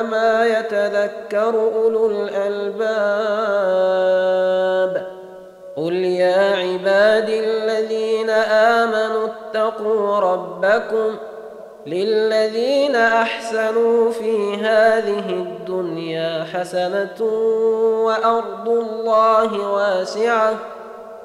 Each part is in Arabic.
إنما يتذكر أولو الألباب. قل يا عبادي الذين آمنوا اتقوا ربكم للذين أحسنوا في هذه الدنيا حسنة وأرض الله واسعة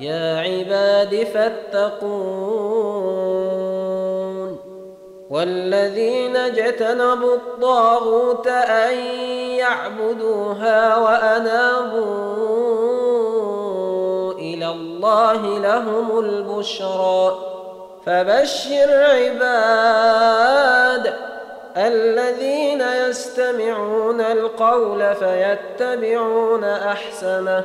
يا عباد فاتقون والذين اجتنبوا الطاغوت أن يعبدوها وأنابوا إلى الله لهم البشرى فبشر عباد الذين يستمعون القول فيتبعون أحسنه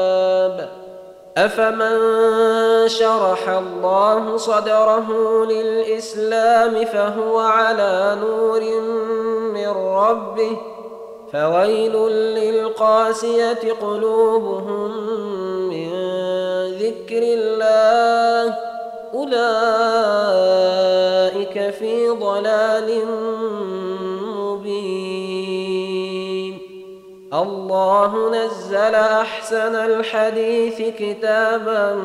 أفمن شرح الله صدره للإسلام فهو على نور من ربه فويل للقاسية قلوبهم من ذكر الله. أولئك في ضلال الله نزل أحسن الحديث كتابا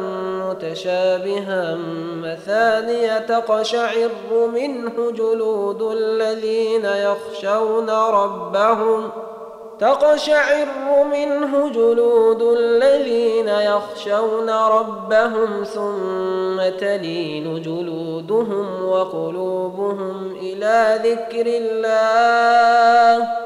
متشابها مثانية تقشعر منه جلود الذين يخشون ربهم تقشعر منه جلود الذين يخشون ربهم ثم تلين جلودهم وقلوبهم إلى ذكر الله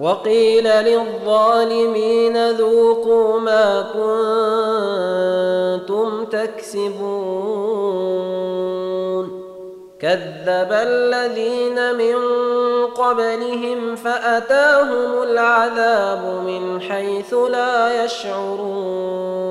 وقيل للظالمين ذوقوا ما كنتم تكسبون. كذب الذين من قبلهم فأتاهم العذاب من حيث لا يشعرون.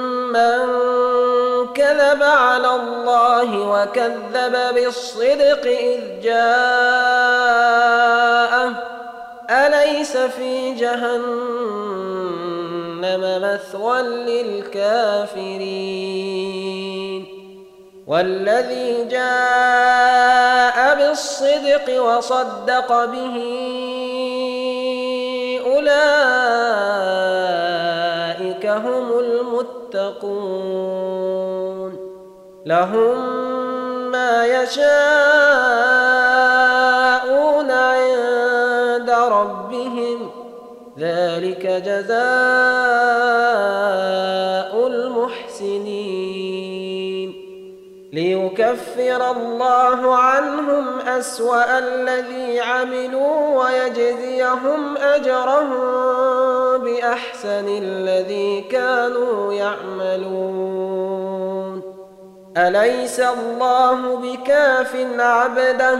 كذب على الله وكذب بالصدق إذ جاءه. أليس في جهنم مثوى للكافرين؟ والذي جاء بالصدق وصدق به أولئك هم المتقون. لهم ما يشاءون عند ربهم. ذلك جزاء ليكفر الله عنهم أسوأ الذي عملوا ويجزيهم أجرهم بأحسن الذي كانوا يعملون. أليس الله بكاف عبده؟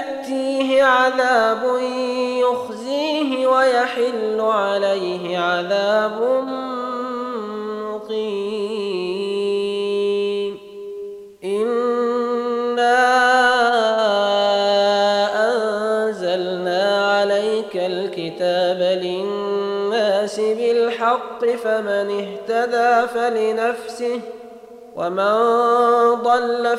يأتيه عذاب يخزيه ويحل عليه عذاب مقيم. إنا أنزلنا عليك الكتاب للناس بالحق فمن اهتدى فلنفسه ومن ضل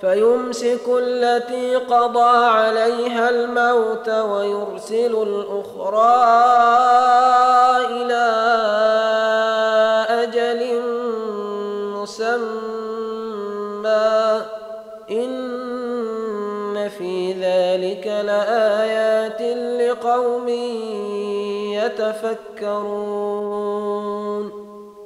فيمسك التي قضى عليها الموت ويرسل الأخرى إلى أجل مسمى. إن في ذلك لآيات لقوم يتفكرون.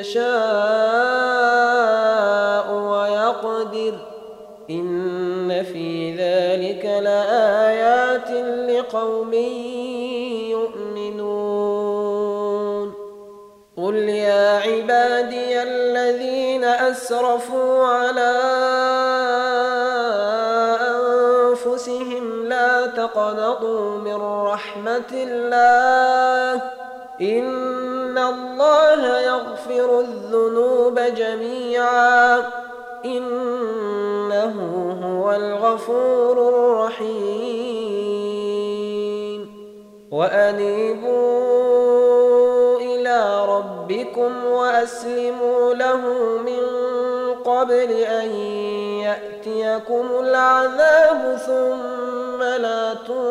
يشاء ويقدر. إن في ذلك لآيات لقوم يؤمنون. قل يا عبادي الذين أسرفوا على أنفسهم لا تقنطوا من رحمة الله. إن الله يغفر الذنوب جميعا. إنه هو الغفور الرحيم. وأنيبوا إلى ربكم وأسلموا له من قبل أن يأتيكم العذاب ثم لا تنصرون.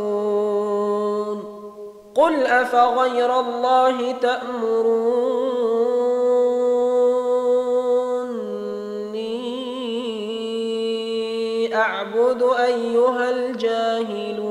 قل أفغير الله تأمروني أعبد أيها الجاهلون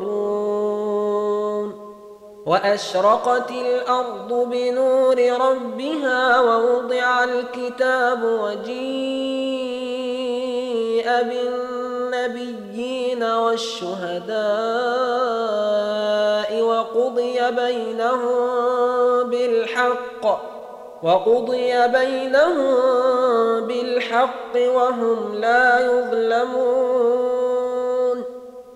وأشرقت الأرض بنور ربها ووضع الكتاب وجيء بالنبيين والشهداء وقضي بينهم بالحق وقضي بينهم بالحق وهم لا يظلمون.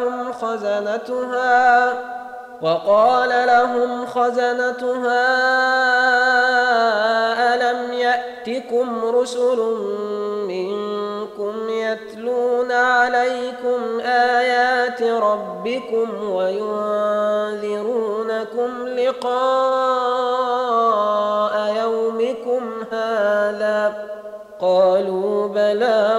لهم خزنتها وقال لهم خزنتها ألم يأتكم رسل منكم يتلون عليكم آيات ربكم وينذرونكم لقاء يومكم هذا قالوا بلى